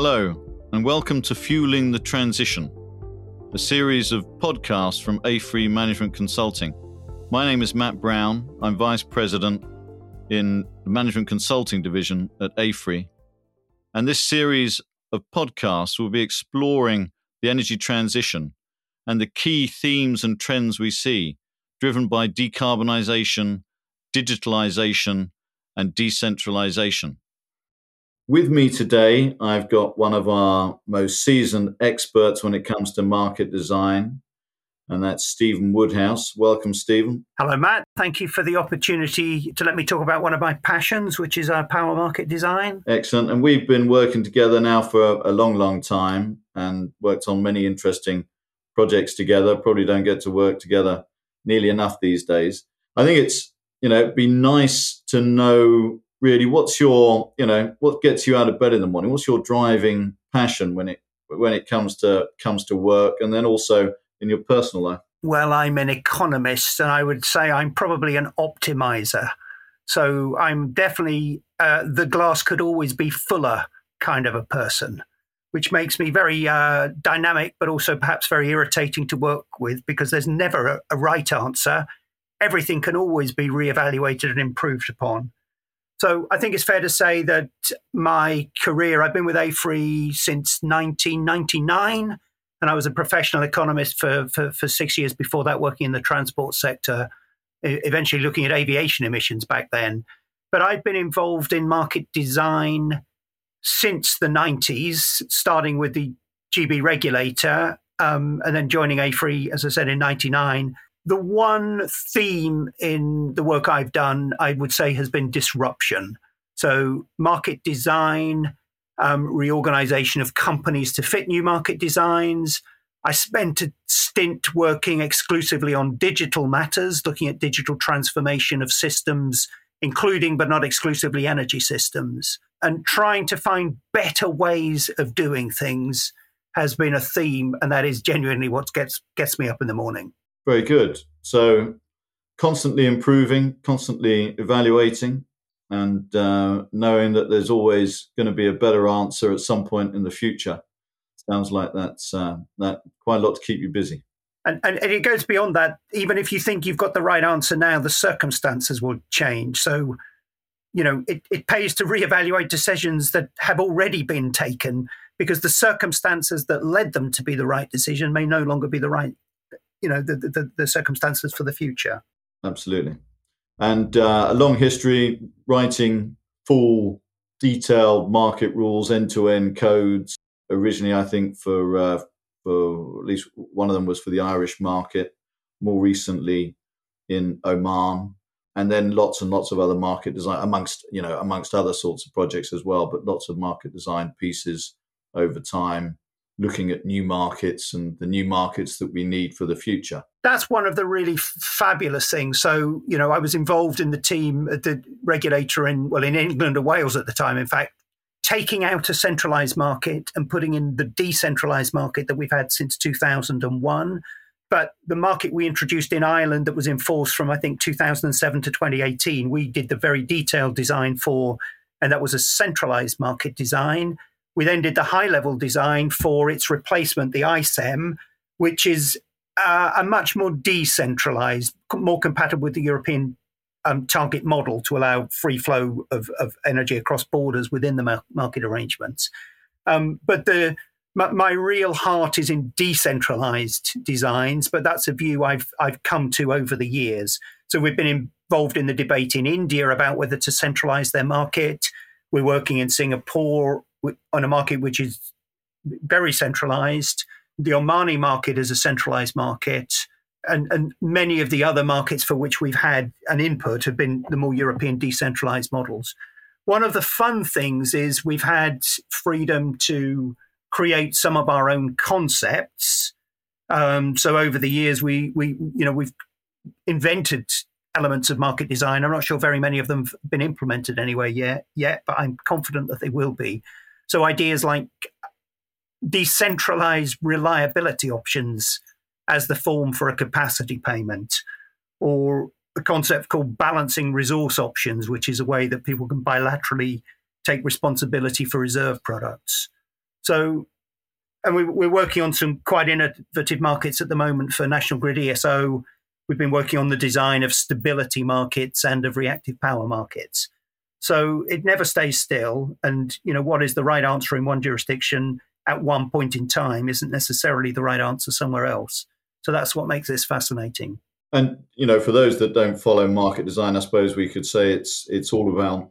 Hello, and welcome to Fueling the Transition, a series of podcasts from AFRY Management Consulting. My name is Matt Brown. I'm Vice President in the Management Consulting Division at AFRY. And this series of podcasts will be exploring the energy transition and the key themes and trends we see driven by decarbonisation, digitalisation, and decentralisation. With me today, I've got one of our most seasoned experts when it comes to market design, and that's Stephen Woodhouse. Welcome, Stephen. Hello, Matt. Thank you for the opportunity to let me talk about one of my passions, which is our power market design. Excellent. And we've been working together now for a long, long time and worked on many interesting projects together. Probably don't get to work together nearly enough these days. I think it's, you know, it'd be nice to know really what's your you know what gets you out of bed in the morning? What's your driving passion when it when it comes to comes to work and then also in your personal life? Well i'm an economist and i would say i'm probably an optimizer. So i'm definitely uh, the glass could always be fuller kind of a person which makes me very uh, dynamic but also perhaps very irritating to work with because there's never a, a right answer. Everything can always be reevaluated and improved upon so I think it's fair to say that my career, I've been with AFRY since 1999, and I was a professional economist for, for, for six years before that, working in the transport sector, eventually looking at aviation emissions back then. But I've been involved in market design since the 90s, starting with the GB regulator um, and then joining AFRY, as I said, in 99 the one theme in the work I've done, I would say, has been disruption. So, market design, um, reorganization of companies to fit new market designs. I spent a stint working exclusively on digital matters, looking at digital transformation of systems, including but not exclusively energy systems, and trying to find better ways of doing things has been a theme, and that is genuinely what gets gets me up in the morning. Very good. So constantly improving, constantly evaluating, and uh, knowing that there's always going to be a better answer at some point in the future. Sounds like that's uh, that quite a lot to keep you busy. And, and, and, it goes beyond that. Even if you think you've got the right answer now, the circumstances will change. So, you know, it, it pays to reevaluate decisions that have already been taken because the circumstances that led them to be the right decision may no longer be the right you know the, the, the circumstances for the future. Absolutely, and uh, a long history writing full detailed market rules, end to end codes. Originally, I think for uh, for at least one of them was for the Irish market. More recently, in Oman, and then lots and lots of other market design amongst you know amongst other sorts of projects as well. But lots of market design pieces over time looking at new markets and the new markets that we need for the future. That's one of the really f- fabulous things. So, you know, I was involved in the team uh, the regulator in, well, in England or Wales at the time, in fact, taking out a centralized market and putting in the decentralized market that we've had since 2001. But the market we introduced in Ireland that was in force from, I think, 2007 to 2018, we did the very detailed design for, and that was a centralized market design. We then did the high level design for its replacement, the I-SEM, which is uh, a much more decentralized, more compatible with the European um, target model to allow free flow of, of, energy across borders within the market arrangements. Um, but the my, my, real heart is in decentralized designs, but that's a view I've I've come to over the years. So we've been involved in the debate in India about whether to centralize their market. We're working in Singapore on a market which is very centralized. The Omani market is a centralized market. And, and many of the other markets for which we've had an input have been the more European decentralized models. One of the fun things is we've had freedom to create some of our own concepts. Um, so over the years, we we you know we've invented elements of market design. I'm not sure very many of them have been implemented anywhere yet, yet, but I'm confident that they will be. So ideas like decentralized reliability options as the form for a capacity payment, or a concept called balancing resource options, which is a way that people can bilaterally take responsibility for reserve products. So, and we, we're working on some quite innovative markets at the moment for National Grid ESO. We've been working on the design of stability markets and of reactive power markets. So it never stays still. And, you know, what is the right answer in one jurisdiction at one point in time isn't necessarily the right answer somewhere else. So that's what makes this fascinating. And you know, for those that don't follow market design, I suppose we could say it's it's all about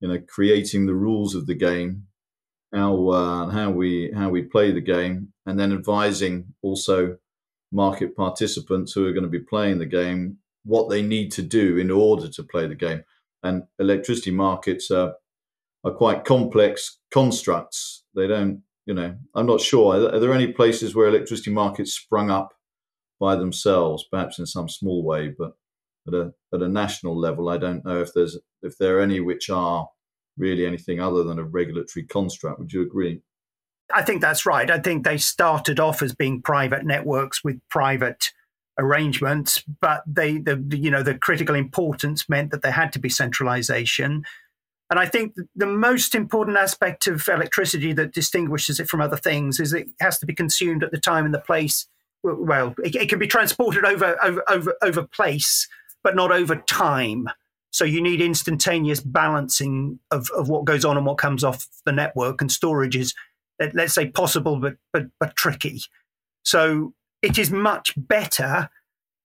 you know creating the rules of the game, how uh, how we how we play the game, and then advising also market participants who are going to be playing the game what they need to do in order to play the game. And electricity markets are are quite complex constructs. They don't, you know, I'm not sure. Are there any places where electricity markets sprung up by themselves, perhaps in some small way, but at a at a national level, I don't know if there's if there are any which are really anything other than a regulatory construct. Would you agree? I think that's right. I think they started off as being private networks with private arrangements, but they the, you know the critical importance meant that there had to be centralization. And I think the most important aspect of electricity that distinguishes it from other things is it has to be consumed at the time and the place well, it, it, can be transported over, over, over, over place, but not over time. So you need instantaneous balancing of, of what goes on and what comes off the network, and storage is, let's say, possible but, but, but tricky. So it is much better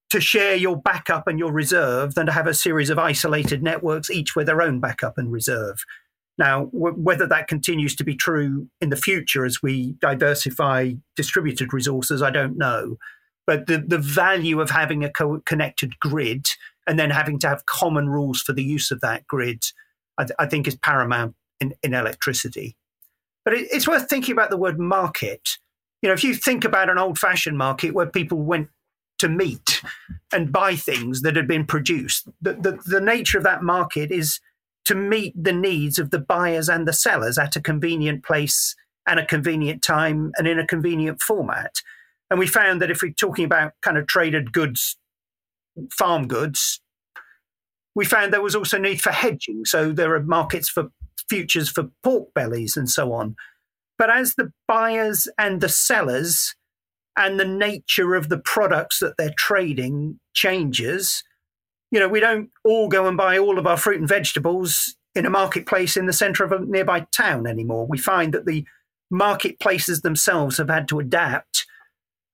to share your backup and your reserve than to have a series of isolated networks, each with their own backup and reserve. Now, w- whether that continues to be true in the future as we diversify distributed resources, I don't know. But the, the value of having a co- connected grid and then having to have common rules for the use of that grid, I, th- I think, is paramount in, in electricity. But it, it's worth thinking about the word market. You know, if you think about an old fashioned market where people went to meet and buy things that had been produced, the, the, the nature of that market is to meet the needs of the buyers and the sellers at a convenient place and a convenient time and in a convenient format. And we found that if we're talking about kind of traded goods, farm goods, we found there was also need for hedging. So there are markets for futures for pork bellies and so on. But as the buyers and the sellers and the nature of the products that they're trading changes, you know, we don't all go and buy all of our fruit and vegetables in a marketplace in the center of a nearby town anymore. We find that the marketplaces themselves have had to adapt,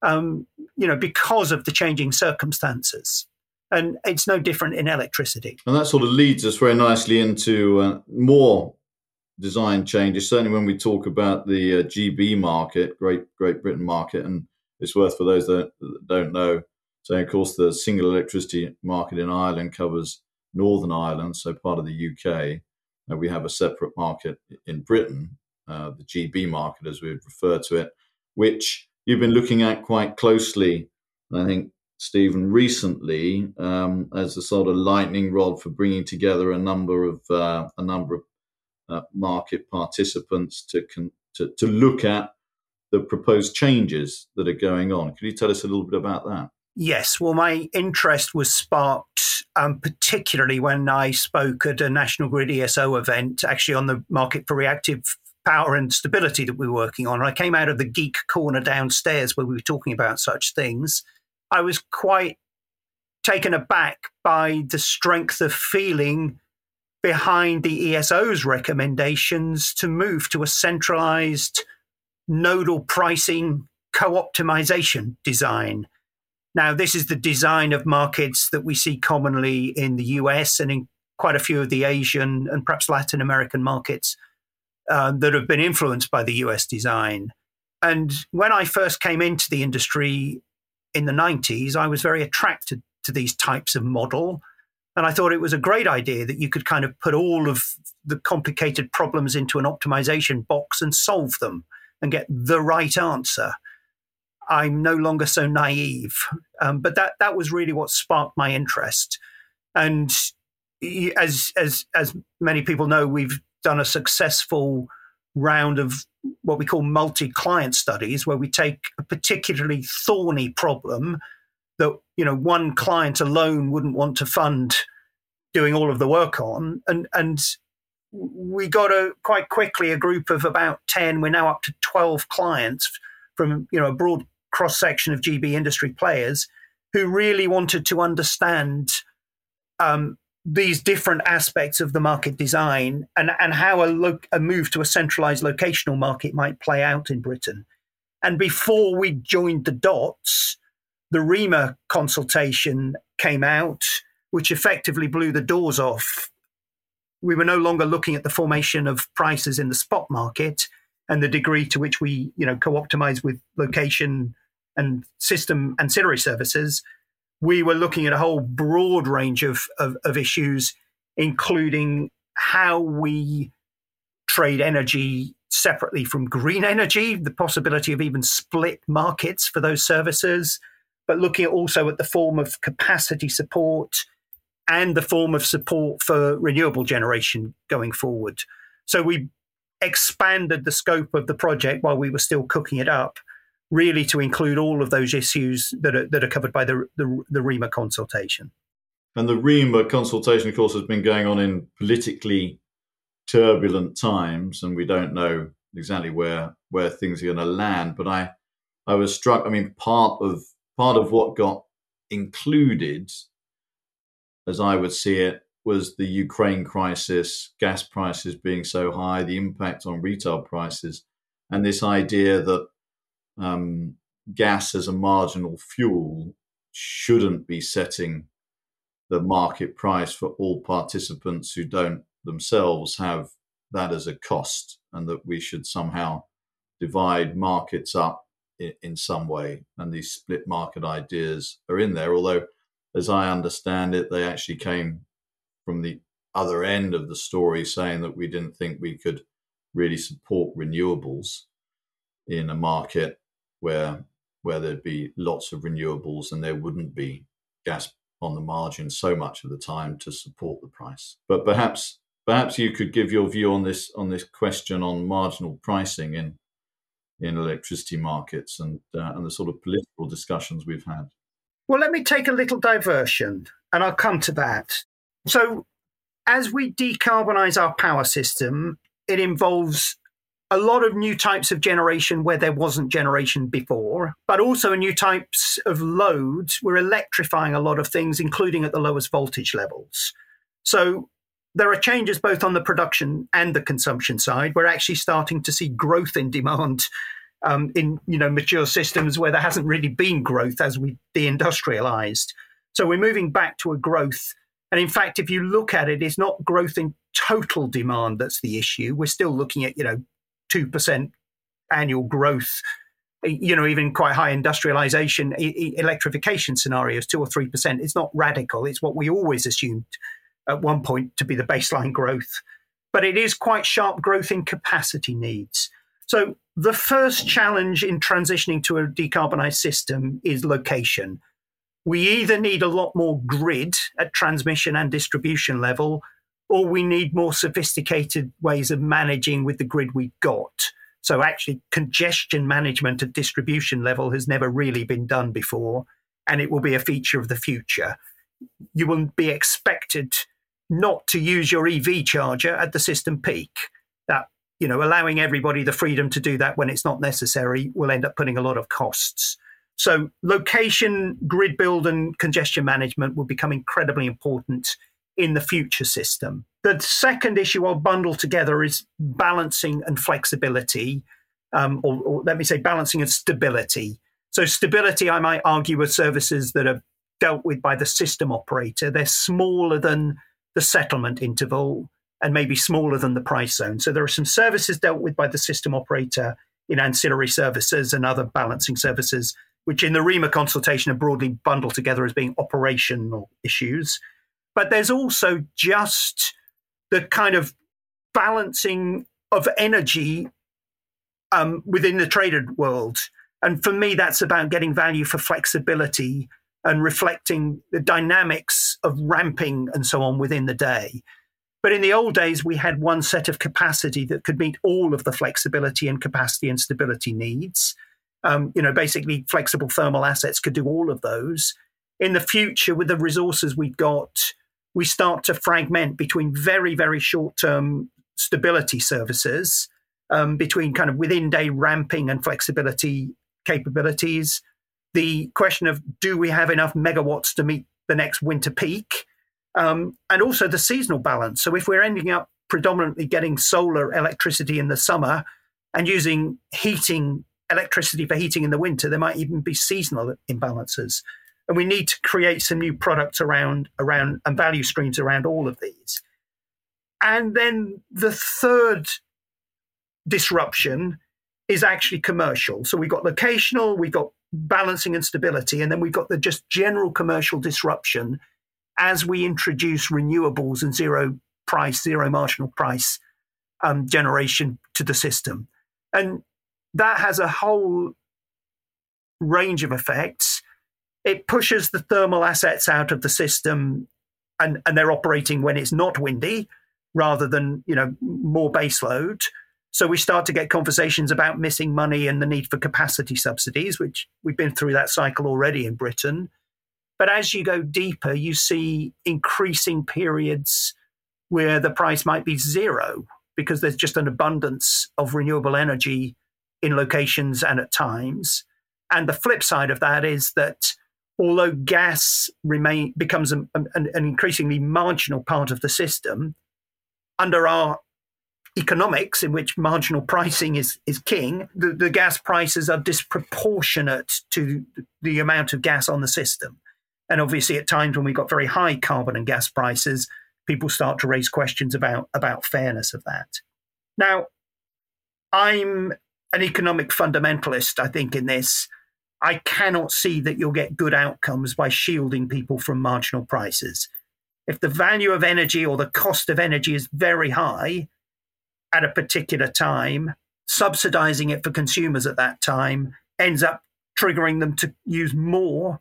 um, you know, because of the changing circumstances. And it's no different in electricity. And that sort of leads us very nicely into uh, more design changes. Certainly, when we talk about the uh, GB market, Great Great Britain market, and it's worth for those that don't know so, of course, the single electricity market in Ireland covers Northern Ireland, so part of the UK. Uh, we have a separate market in Britain, uh, the GB market, as we refer to it, which you've been looking at quite closely. I think, Stephen, recently um, as a sort of lightning rod for bringing together a number of uh, a number of uh, market participants to, con- to to look at the proposed changes that are going on. Could you tell us a little bit about that? Yes, well, my interest was sparked um, particularly when I spoke at a National Grid ESO event, actually on the market for reactive power and stability that we were working on. I came out of the geek corner downstairs where we were talking about such things. I was quite taken aback by the strength of feeling behind the ESO's recommendations to move to a centralized nodal pricing co optimization design now, this is the design of markets that we see commonly in the US and in quite a few of the Asian and perhaps Latin American markets uh, that have been influenced by the US design. And when I first came into the industry in the 90s, I was very attracted to these types of model. And I thought it was a great idea that you could kind of put all of the complicated problems into an optimization box and solve them and get the right answer. I'm no longer so naive. Um, but that that was really what sparked my interest. And as as as many people know, we've done a successful round of what we call multi-client studies, where we take a particularly thorny problem that you know one client alone wouldn't want to fund doing all of the work on, and and we got a quite quickly a group of about 10 we're now up to 12 clients from you know a broad cross section of gb industry players who really wanted to understand um, these different aspects of the market design and, and how a, lo- a move to a centralized locational market might play out in britain. And before we joined the dots the REMA consultation came out which effectively blew the doors off we were no longer looking at the formation of prices in the spot market and the degree to which we, you know, co-optimize with location and system ancillary services. We were looking at a whole broad range of, of, of issues, including how we trade energy separately from green energy, the possibility of even split markets for those services, but looking also at the form of capacity support, and the form of support for renewable generation going forward. So we expanded the scope of the project while we were still cooking it up, really to include all of those issues that are, that are covered by the, the, the REMA consultation. And the REMA consultation, of course, has been going on in politically turbulent times, and we don't know exactly where where things are going to land. But I I was struck. I mean, part of part of what got included as I would see it, was the Ukraine crisis, gas prices being so high, the impact on retail prices, and this idea that um, gas as a marginal fuel shouldn't be setting the market price for all participants who don't themselves have that as a cost, and that we should somehow divide markets up in, some way. And these split market ideas are in there, although as I understand it, they actually came from the other end of the story saying that we didn't think we could really support renewables in a market where where there'd be lots of renewables and there wouldn't be gas on the margin so much of the time to support the price. But perhaps perhaps you could give your view on this on this question on marginal pricing in in electricity markets and uh, and the sort of political discussions we've had. Well, let me take a little diversion and I'll come to that. So, as we decarbonize our power system, it involves a lot of new types of generation where there wasn't generation before, but also new types of loads. We're electrifying a lot of things, including at the lowest voltage levels. So, there are changes both on the production and the consumption side. We're actually starting to see growth in demand um, in you know mature systems where there hasn't really been growth as we deindustrialized. So we're moving back to a growth. And in fact, if you look at it, it's not growth in total demand that's the issue. We're still looking at you know two percent annual growth. You know, even quite high industrialization, electrification scenarios, two or three percent. It's not radical. It's what we always assumed at one point to be the baseline growth. But it is quite sharp growth in capacity needs. So the first challenge in transitioning to a decarbonized system is location. We either need a lot more grid at transmission and distribution level, or we need more sophisticated ways of managing with the grid we've got. So, actually, congestion management at distribution level has never really been done before, and it will be a feature of the future. You will be expected not to use your EV charger at the system peak. That you know, allowing everybody the freedom to do that when it's not necessary will end up putting a lot of costs. So, location, grid build, and congestion management will become incredibly important in the future system. The second issue I'll bundle together is balancing and flexibility, um, or, or let me say balancing and stability. So, stability, I might argue, are services that are dealt with by the system operator. They're smaller than the settlement interval and maybe smaller than the price zone. So there are some services dealt with by the system operator in ancillary services and other balancing services, which in the REMA consultation are broadly bundled together as being operational issues. But there's also just the kind of balancing of energy um, within the traded world. And for me, that's about getting value for flexibility and reflecting the dynamics of ramping and so on within the day. But in the old days, we had one set of capacity that could meet all of the flexibility and capacity and stability needs. Um, you know, basically, flexible thermal assets could do all of those. In the future, with the resources we've got, we start to fragment between very, very short term stability services um, between kind of within day ramping and flexibility capabilities. The question of do we have enough megawatts to meet the next winter peak? Um, and also the seasonal balance. So if we're ending up predominantly getting solar electricity in the summer and using heating electricity for heating in the winter, there might even be seasonal imbalances. And we need to create some new products around around and value streams around all of these. And then the third disruption is actually commercial. So we've got locational, we've got balancing and stability, and then we've got the just general commercial disruption as we introduce renewables and zero price, zero marginal price um, generation to the system. And that has a whole range of effects. It pushes the thermal assets out of the system and, and they're operating when it's not windy rather than, you know, more baseload. So we start to get conversations about missing money and the need for capacity subsidies, which we've been through that cycle already in Britain. But as you go deeper, you see increasing periods where the price might be zero because there's just an abundance of renewable energy in locations and at times. And the flip side of that is that although gas remain becomes an, increasingly marginal part of the system, under our economics in which marginal pricing is, is king, the, the gas prices are disproportionate to the amount of gas on the system. And obviously, at times when we've got very high carbon and gas prices, people start to raise questions about, about fairness of that. Now, I'm an economic fundamentalist, I think, in this. I cannot see that you'll get good outcomes by shielding people from marginal prices. If the value of energy or the cost of energy is very high at a particular time, subsidizing it for consumers at that time ends up triggering them to use more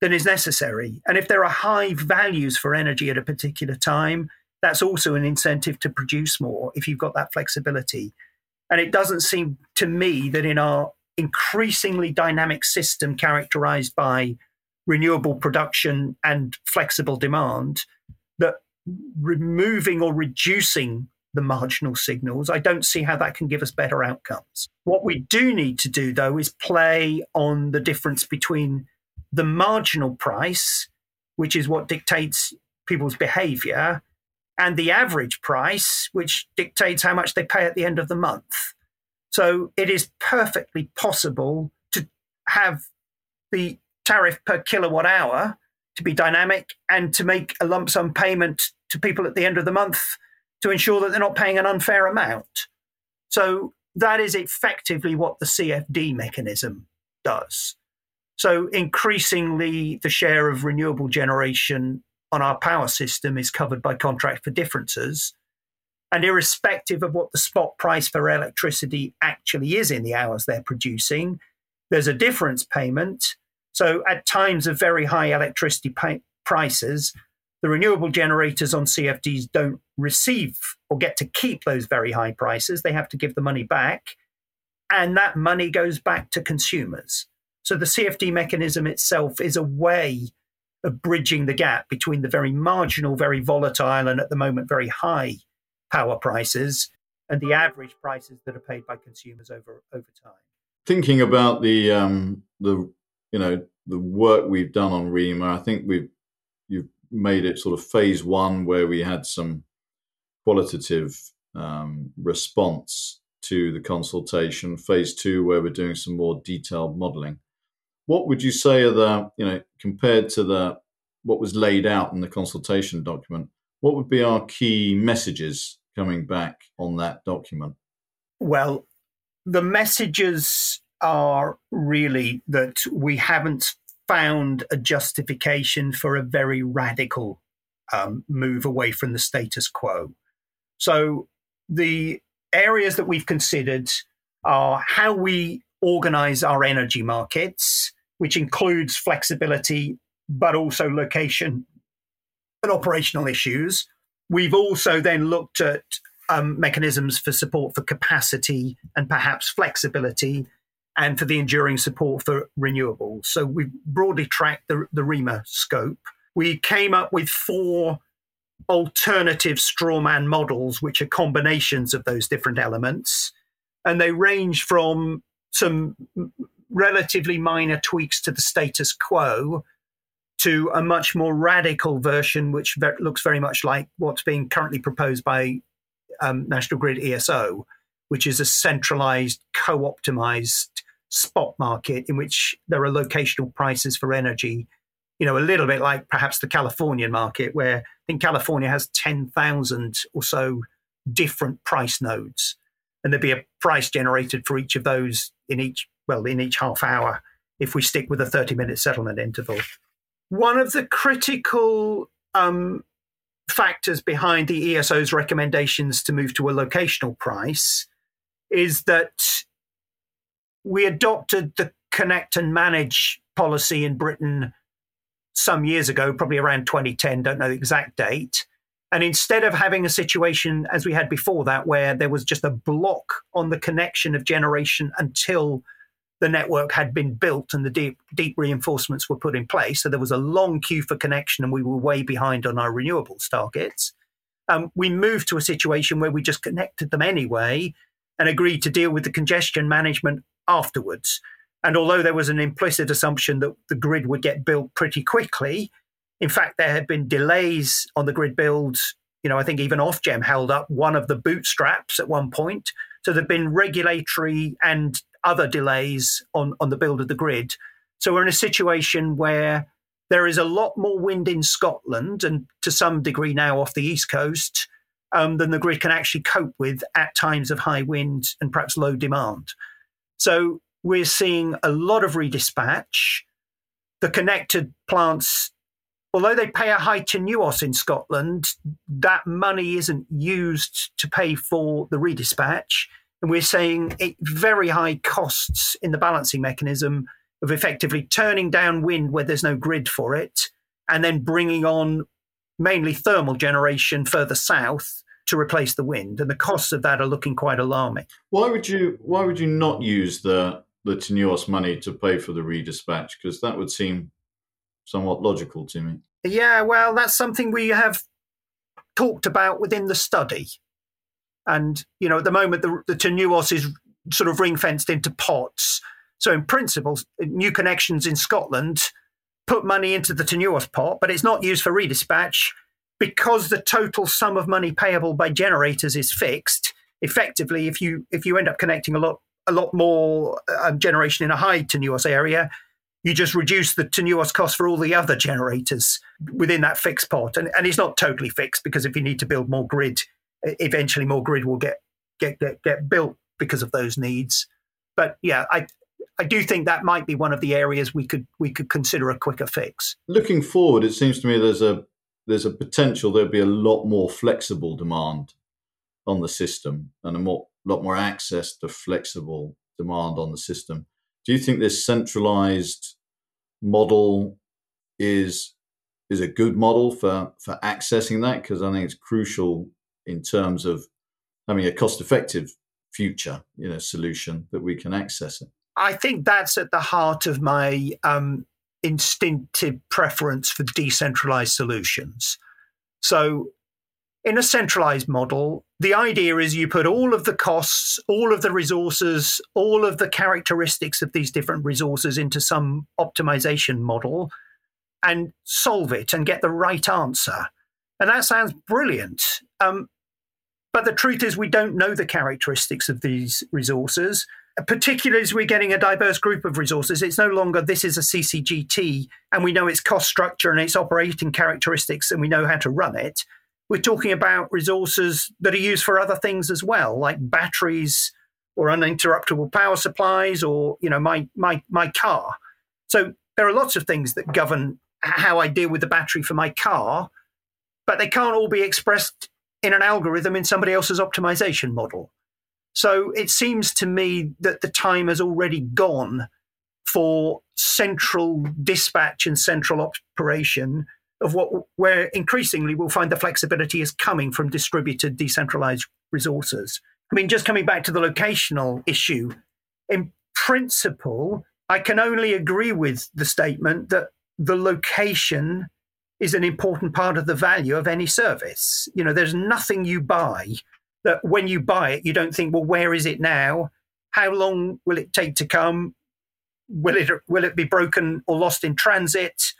than is necessary. And if there are high values for energy at a particular time, that's also an incentive to produce more if you've got that flexibility. And it doesn't seem to me that in our increasingly dynamic system characterized by renewable production and flexible demand, that removing or reducing the marginal signals, I don't see how that can give us better outcomes. What we do need to do, though, is play on the difference between the marginal price, which is what dictates people's behavior, and the average price, which dictates how much they pay at the end of the month. So it is perfectly possible to have the tariff per kilowatt hour to be dynamic and to make a lump sum payment to people at the end of the month to ensure that they're not paying an unfair amount. So that is effectively what the CFD mechanism does. So increasingly, the share of renewable generation on our power system is covered by contract for differences. And irrespective of what the spot price for electricity actually is in the hours they're producing, there's a difference payment. So at times of very high electricity prices, the renewable generators on CFDs don't receive or get to keep those very high prices. They have to give the money back. And that money goes back to consumers. So the CFD mechanism itself is a way of bridging the gap between the very marginal, very volatile, and at the moment very high power prices and the average prices that are paid by consumers over over time. Thinking about the um, the you know the work we've done on REMA, I think we've made it sort of phase one where we had some qualitative um, response to the consultation. Phase two where we're doing some more detailed modelling what would you say are the you know compared to the what was laid out in the consultation document what would be our key messages coming back on that document well the messages are really that we haven't found a justification for a very radical um, move away from the status quo so the areas that we've considered are how we organize our energy markets, which includes flexibility, but also location and operational issues. We've also then looked at um, mechanisms for support for capacity and perhaps flexibility and for the enduring support for renewables. So we've broadly tracked the, the REMA scope. We came up with four alternative strawman models, which are combinations of those different elements. And they range from some relatively minor tweaks to the status quo to a much more radical version, which looks very much like what's being currently proposed by um, National Grid ESO, which is a centralized, co optimized spot market in which there are locational prices for energy. You know, a little bit like perhaps the Californian market, where I think California has 10,000 or so different price nodes. And there'd be a price generated for each of those in each, well, in each half hour if we stick with a 30 minute settlement interval. One of the critical um, factors behind the ESO's recommendations to move to a locational price is that we adopted the connect and manage policy in Britain some years ago, probably around 2010, don't know the exact date. And instead of having a situation as we had before that, where there was just a block on the connection of generation until the network had been built and the deep, deep reinforcements were put in place. So there was a long queue for connection and we were way behind on our renewables targets. Um, we moved to a situation where we just connected them anyway and agreed to deal with the congestion management afterwards. And although there was an implicit assumption that the grid would get built pretty quickly, in fact, there had been delays on the grid builds. You know, I think even Ofgem held up one of the bootstraps at one point. So there have been regulatory and other delays on, on the build of the grid. So we're in a situation where there is a lot more wind in Scotland and to some degree now off the east coast um, than the grid can actually cope with at times of high wind and perhaps low demand. So we're seeing a lot of redispatch. The connected plants, although they pay a high TNUoS in Scotland, that money isn't used to pay for the redispatch. And we're seeing very high costs in the balancing mechanism of effectively turning down wind where there's no grid for it, and then bringing on mainly thermal generation further south to replace the wind. And the costs of that are looking quite alarming. Why would you why would you not use the the TNUoS money to pay for the redispatch? Because that would seem somewhat logical to me. Yeah, well, that's something we have talked about within the study. And, you know, at the moment, the, the is sort of ring fenced into pots. So, in principle, new connections in Scotland put money into the TNUoS pot, but it's not used for redispatch because the total sum of money payable by generators is fixed. Effectively, if you if you end up connecting a lot a lot more uh, generation in a high TNUoS area, you just reduce the TNUoS cost for all the other generators within that fixed pot. And, and it's not totally fixed because if you need to build more grid, eventually more grid will get get get, get built because of those needs. But yeah, I I do think that might be one of the areas we could we could consider a quicker fix. Looking forward, it seems to me there's a there's a potential there'll be a lot more flexible demand on the system and a more lot more access to flexible demand on the system. Do you think this centralized model is is a good model for for accessing that? Because I think it's crucial in terms of having a cost effective future, you know, solution that we can access it. I think that's at the heart of my um, instinctive preference for decentralized solutions. So, in a centralized model, the idea is you put all of the costs, all of the resources, all of the characteristics of these different resources into some optimization model and solve it and get the right answer. And that sounds brilliant. Um, but the truth is, we don't know the characteristics of these resources, particularly as we're getting a diverse group of resources. It's no longer this is a CCGT and we know its cost structure and its operating characteristics and we know how to run it. We're talking about resources that are used for other things as well, like batteries or uninterruptible power supplies or, you know, my, my, my car. So there are lots of things that govern how I deal with the battery for my car, but they can't all be expressed in an algorithm in somebody else's optimization model. So it seems to me that the time has already gone for central dispatch and central operation of what where increasingly we'll find the flexibility is coming from distributed decentralized resources. I mean, just coming back to the locational issue, in principle, I can only agree with the statement that the location is an important part of the value of any service. You know, there's nothing you buy that when you buy it, you don't think, well, where is it now? How long will it take to come? Will it will it be broken or lost in transit?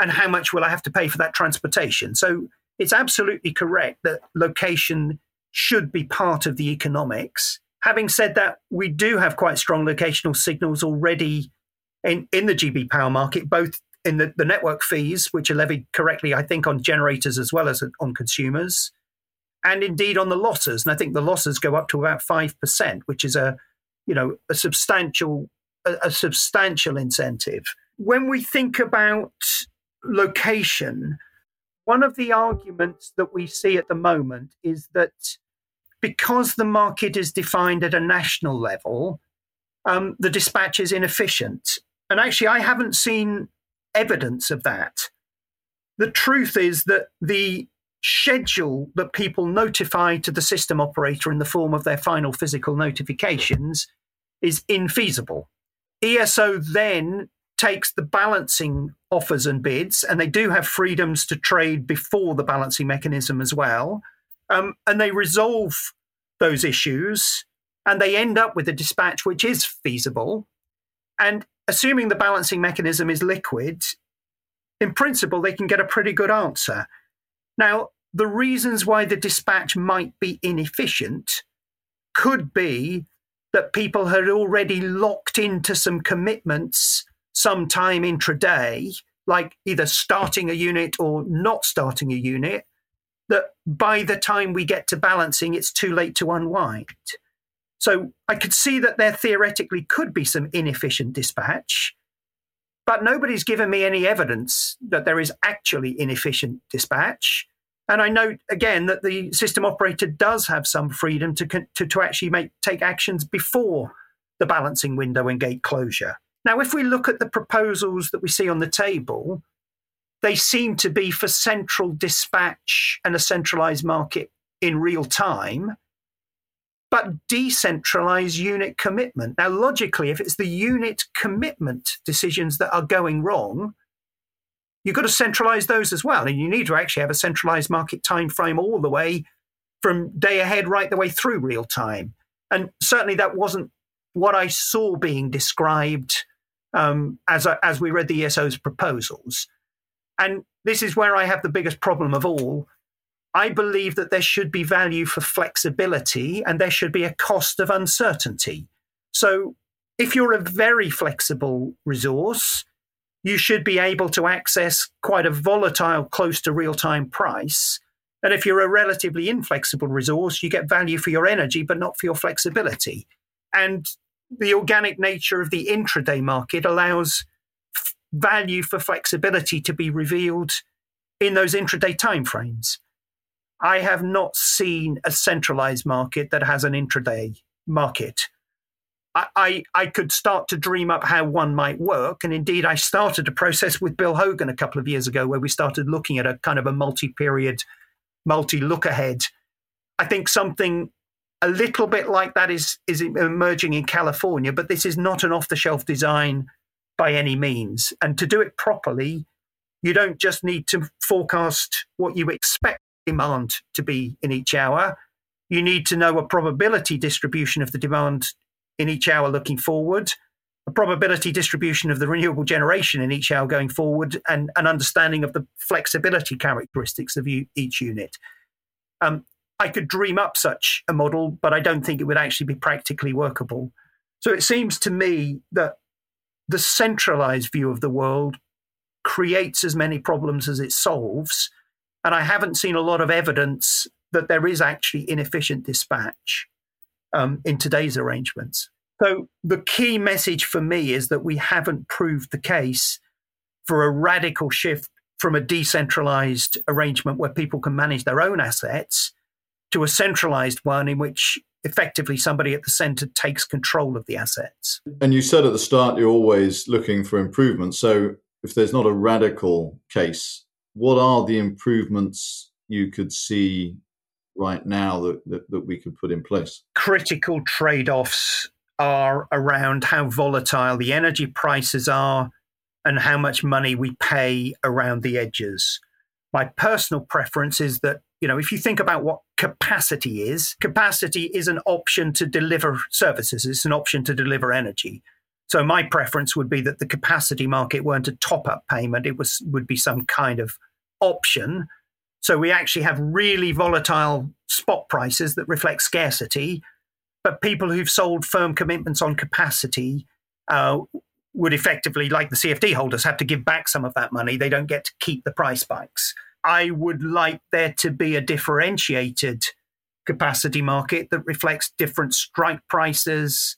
And how much will I have to pay for that transportation? So it's absolutely correct that location should be part of the economics. Having said that, we do have quite strong locational signals already in, in the GB power market, both in the, the network fees, which are levied correctly, I think, on generators as well as on consumers, and indeed on the losses. And I think the losses go up to about five percent, which is a you know a substantial a, a substantial incentive. When we think about location, one of the arguments that we see at the moment is that because the market is defined at a national level, um, the dispatch is inefficient. And actually, I haven't seen evidence of that. The truth is that the schedule that people notify to the system operator in the form of their final physical notifications is infeasible. ESO then takes the balancing offers and bids, and they do have freedoms to trade before the balancing mechanism as well. Um, and they resolve those issues, and they end up with a dispatch which is feasible. And assuming the balancing mechanism is liquid, in principle, they can get a pretty good answer. Now, the reasons why the dispatch might be inefficient could be that people had already locked into some commitments sometime intraday, like either starting a unit or not starting a unit, that by the time we get to balancing, it's too late to unwind. So I could see that there theoretically could be some inefficient dispatch, but nobody's given me any evidence that there is actually inefficient dispatch. And I note again that the system operator does have some freedom to, to, to actually make, take actions before the balancing window and gate closure. Now, if we look at the proposals that we see on the table, they seem to be for central dispatch and a centralized market in real time but decentralize unit commitment. Now, logically, if it's the unit commitment decisions that are going wrong, you've got to centralize those as well. And you need to actually have a centralized market time frame all the way from day ahead right the way through real time. And certainly that wasn't what I saw being described um, as, as we read the ESO's proposals. And this is where I have the biggest problem of all I believe that there should be value for flexibility and there should be a cost of uncertainty. So, if you're a very flexible resource, you should be able to access quite a volatile, close to real time price. And if you're a relatively inflexible resource, you get value for your energy, but not for your flexibility. And the organic nature of the intraday market allows f- value for flexibility to be revealed in those intraday timeframes. I have not seen a centralized market that has an intraday market. I, I, could start to dream up how one might work. And indeed, I started a process with Bill Hogan a couple of years ago where we started looking at a kind of a multi period, multi look ahead. I think something a little bit like that is, is emerging in California, but this is not an off the shelf design by any means. And to do it properly, you don't just need to forecast what you expect demand to be in each hour. You need to know a probability distribution of the demand in each hour looking forward, a probability distribution of the renewable generation in each hour going forward, and an understanding of the flexibility characteristics of each unit. Um, I could dream up such a model, but I don't think it would actually be practically workable. So it seems to me that the centralized view of the world creates as many problems as it solves and I haven't seen a lot of evidence that there is actually inefficient dispatch um, in today's arrangements. So the key message for me is that we haven't proved the case for a radical shift from a decentralized arrangement where people can manage their own assets to a centralized one in which effectively somebody at the center takes control of the assets. And you said at the start you're always looking for improvement. So if there's not a radical case what are the improvements you could see right now that, that, that we could put in place? Critical trade offs are around how volatile the energy prices are and how much money we pay around the edges. My personal preference is that, you know, if you think about what capacity is, capacity is an option to deliver services, it's an option to deliver energy. So my preference would be that the capacity market weren't a top-up payment; it was would be some kind of option. So we actually have really volatile spot prices that reflect scarcity, but people who've sold firm commitments on capacity uh, would effectively, like the CFD holders, have to give back some of that money. They don't get to keep the price spikes. I would like there to be a differentiated capacity market that reflects different strike prices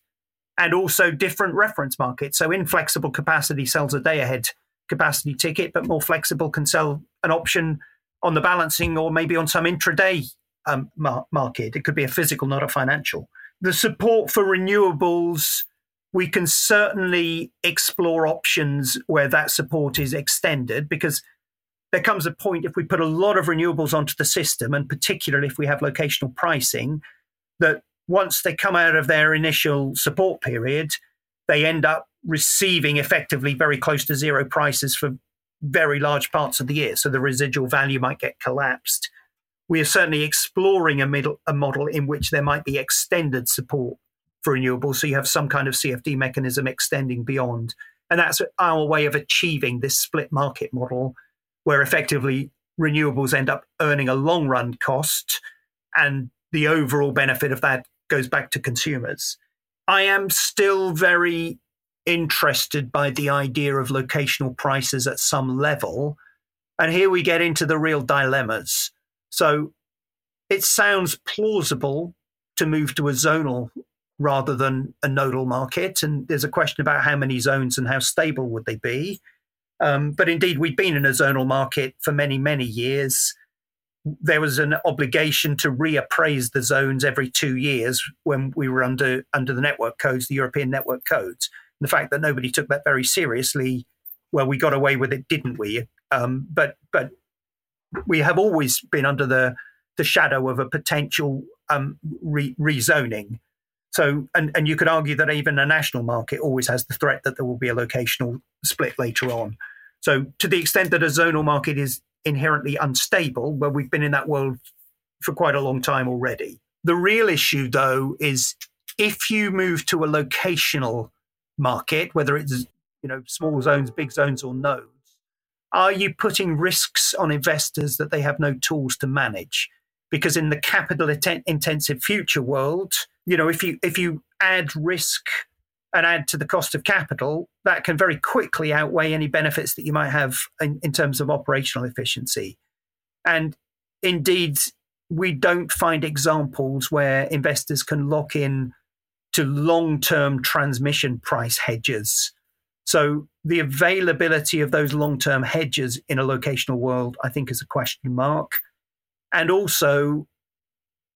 and also different reference markets. So, inflexible capacity sells a day ahead capacity ticket, but more flexible can sell an option on the balancing or maybe on some intraday um, mar- market. It could be a physical, not a financial. The support for renewables we can certainly explore options where that support is extended because there comes a point if we put a lot of renewables onto the system, and particularly if we have locational pricing, that once they come out of their initial support period, they end up receiving effectively very close to zero prices for very large parts of the year. So the residual value might get collapsed. We are certainly exploring a, middle, a model in which there might be extended support for renewables. So you have some kind of CFD mechanism extending beyond. And that's our way of achieving this split market model where effectively renewables end up earning a long run cost and the overall benefit of that goes back to consumers. I am still very interested by the idea of locational prices at some level. And here we get into the real dilemmas. So it sounds plausible to move to a zonal rather than a nodal market. And there's a question about how many zones and how stable would they be. Um, but indeed, we've been in a zonal market for many, many years. There was an obligation to reappraise the zones every two years when we were under under the network codes, the European network codes. And the fact that nobody took that very seriously, well, we got away with it, didn't we? Um, but but we have always been under the the shadow of a potential um, re- rezoning. So, and, and you could argue that even a national market always has the threat that there will be a locational split later on. So, to the extent that a zonal market is inherently unstable, well, we've been in that world for quite a long time already. The real issue, though, is if you move to a locational market, whether it's you know small zones, big zones, or nodes, are you putting risks on investors that they have no tools to manage? Because in the capital intensive future world, you know, if you if you add risk and add to the cost of capital, that can very quickly outweigh any benefits that you might have in, in terms of operational efficiency. And indeed, we don't find examples where investors can lock in to long term transmission price hedges. So, the availability of those long term hedges in a locational world, I think, is a question mark. And also,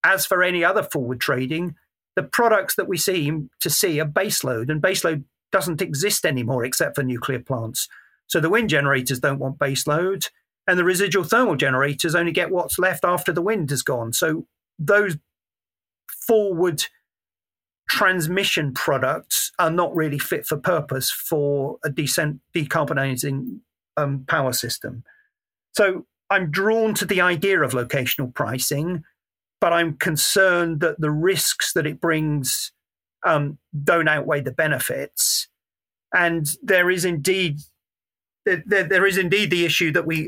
as for any other forward trading, the products that we seem to see are baseload, and baseload doesn't exist anymore except for nuclear plants. So the wind generators don't want baseload, and the residual thermal generators only get what's left after the wind has gone. So those forward transmission products are not really fit for purpose for a decent decarbonizing um, power system. So I'm drawn to the idea of locational pricing but I'm concerned that the risks that it brings um, don't outweigh the benefits. And there is indeed there, there is indeed the issue that we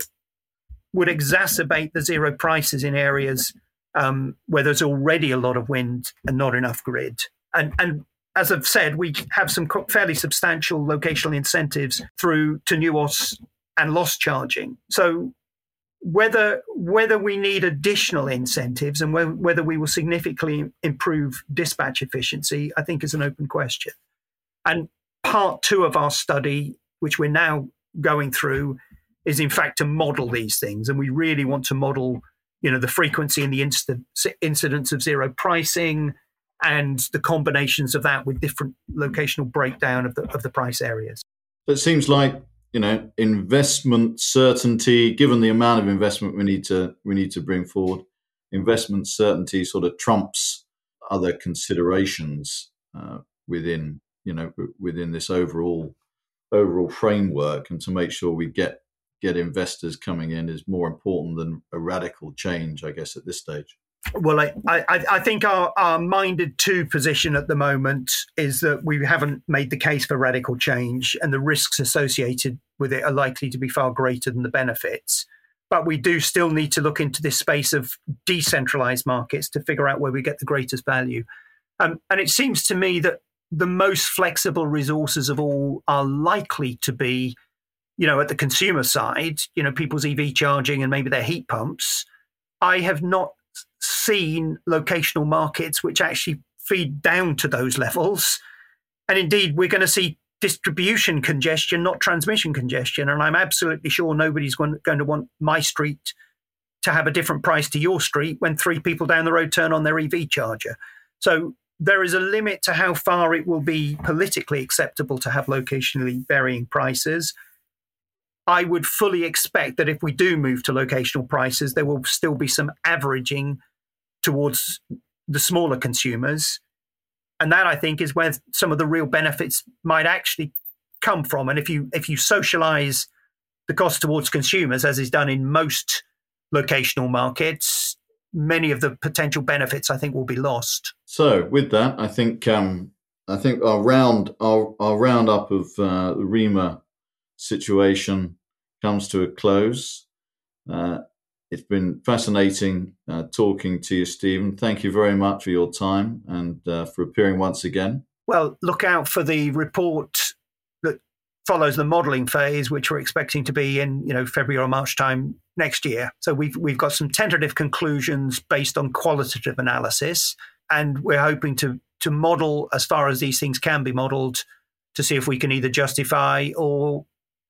would exacerbate the zero prices in areas um, where there's already a lot of wind and not enough grid. And and as I've said, we have some fairly substantial locational incentives through to TNUoS and loss charging. So whether whether we need additional incentives and whether we will significantly improve dispatch efficiency, I think is an open question. And part two of our study, which we're now going through, is in fact to model these things, and we really want to model, you know, the frequency and the incidence of zero pricing, and the combinations of that with different locational breakdown of the of the price areas. It seems like you know investment certainty given the amount of investment we need to we need to bring forward investment certainty sort of trumps other considerations uh, within you know within this overall overall framework and to make sure we get get investors coming in is more important than a radical change, I guess, at this stage. Well, I, I, I, think our, our minded to position at the moment is that we haven't made the case for radical change, and the risks associated with it are likely to be far greater than the benefits. But we do still need to look into this space of decentralized markets to figure out where we get the greatest value. Um, and it seems to me that the most flexible resources of all are likely to be, you know, at the consumer side, you know, people's EV charging and maybe their heat pumps. I have not seen locational markets which actually feed down to those levels. And indeed, we're going to see distribution congestion, not transmission congestion. And I'm absolutely sure nobody's going to want my street to have a different price to your street when three people down the road turn on their EV charger. So there is a limit to how far it will be politically acceptable to have locationally varying prices. I would fully expect that if we do move to locational prices, there will still be some averaging towards the smaller consumers. And that I think is where some of the real benefits might actually come from. And if you if you socialize the cost towards consumers, as is done in most locational markets, many of the potential benefits I think will be lost. So with that, I think um, I think our round our our roundup of uh, the REMA situation comes to a close. Uh, it's been fascinating uh, talking to you, Stephen. Thank you very much for your time and uh, for appearing once again. Well, look out for the report that follows the modelling phase, which we're expecting to be in, you know, February or March time next year. So we've we've got some tentative conclusions based on qualitative analysis, and we're hoping to to model as far as these things can be modelled to see if we can either justify or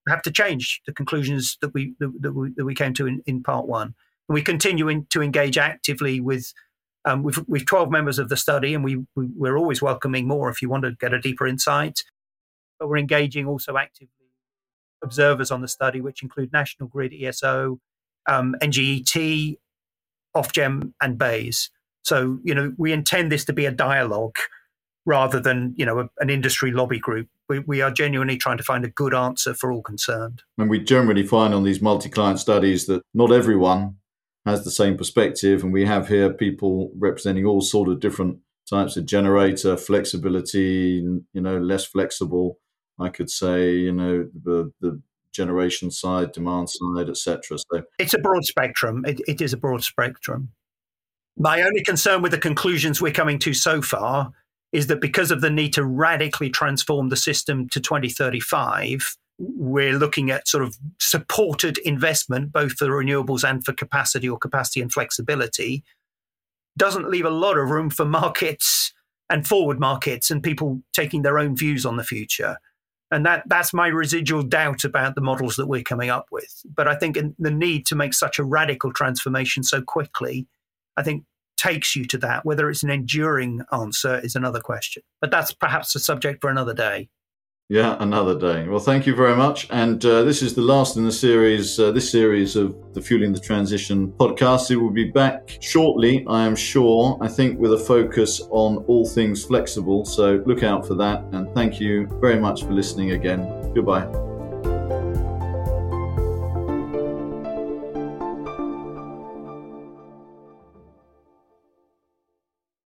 have to change the conclusions that we that, we, that we came to in, in part one. And we continue in, to engage actively with. Um, we've we've twelve members of the study, and we, we we're always welcoming more if you want to get a deeper insight. But we're engaging also actively observers on the study, which include National Grid, ESO, um, NGET, Ofgem, and BEIS. So you know we intend this to be a dialogue rather than you know a, an industry lobby group. We, we are genuinely trying to find a good answer for all concerned. And we generally find on these multi-client studies that not everyone has the same perspective, and we have here people representing all sort of different types of generator flexibility. You know, less flexible. I could say, you know, the the generation side, demand side, etc. So it's a broad spectrum. It, it is a broad spectrum. My only concern with the conclusions we're coming to so far is that because of the need to radically transform the system to 2035, we're looking at sort of supported investment, both for renewables and for capacity or capacity and flexibility, doesn't leave a lot of room for markets and forward markets and people taking their own views on the future. And that, that's my residual doubt about the models that we're coming up with. But I think the need to make such a radical transformation so quickly, I think takes you to that. Whether it's an enduring answer is another question. But that's perhaps a subject for another day. Yeah, another day. Well, thank you very much. And uh, this is the last in the series, uh, this series of the Fueling the Transition podcast. It will be back shortly, I am sure, I think with a focus on all things flexible. So look out for that. And thank you very much for listening again. Goodbye.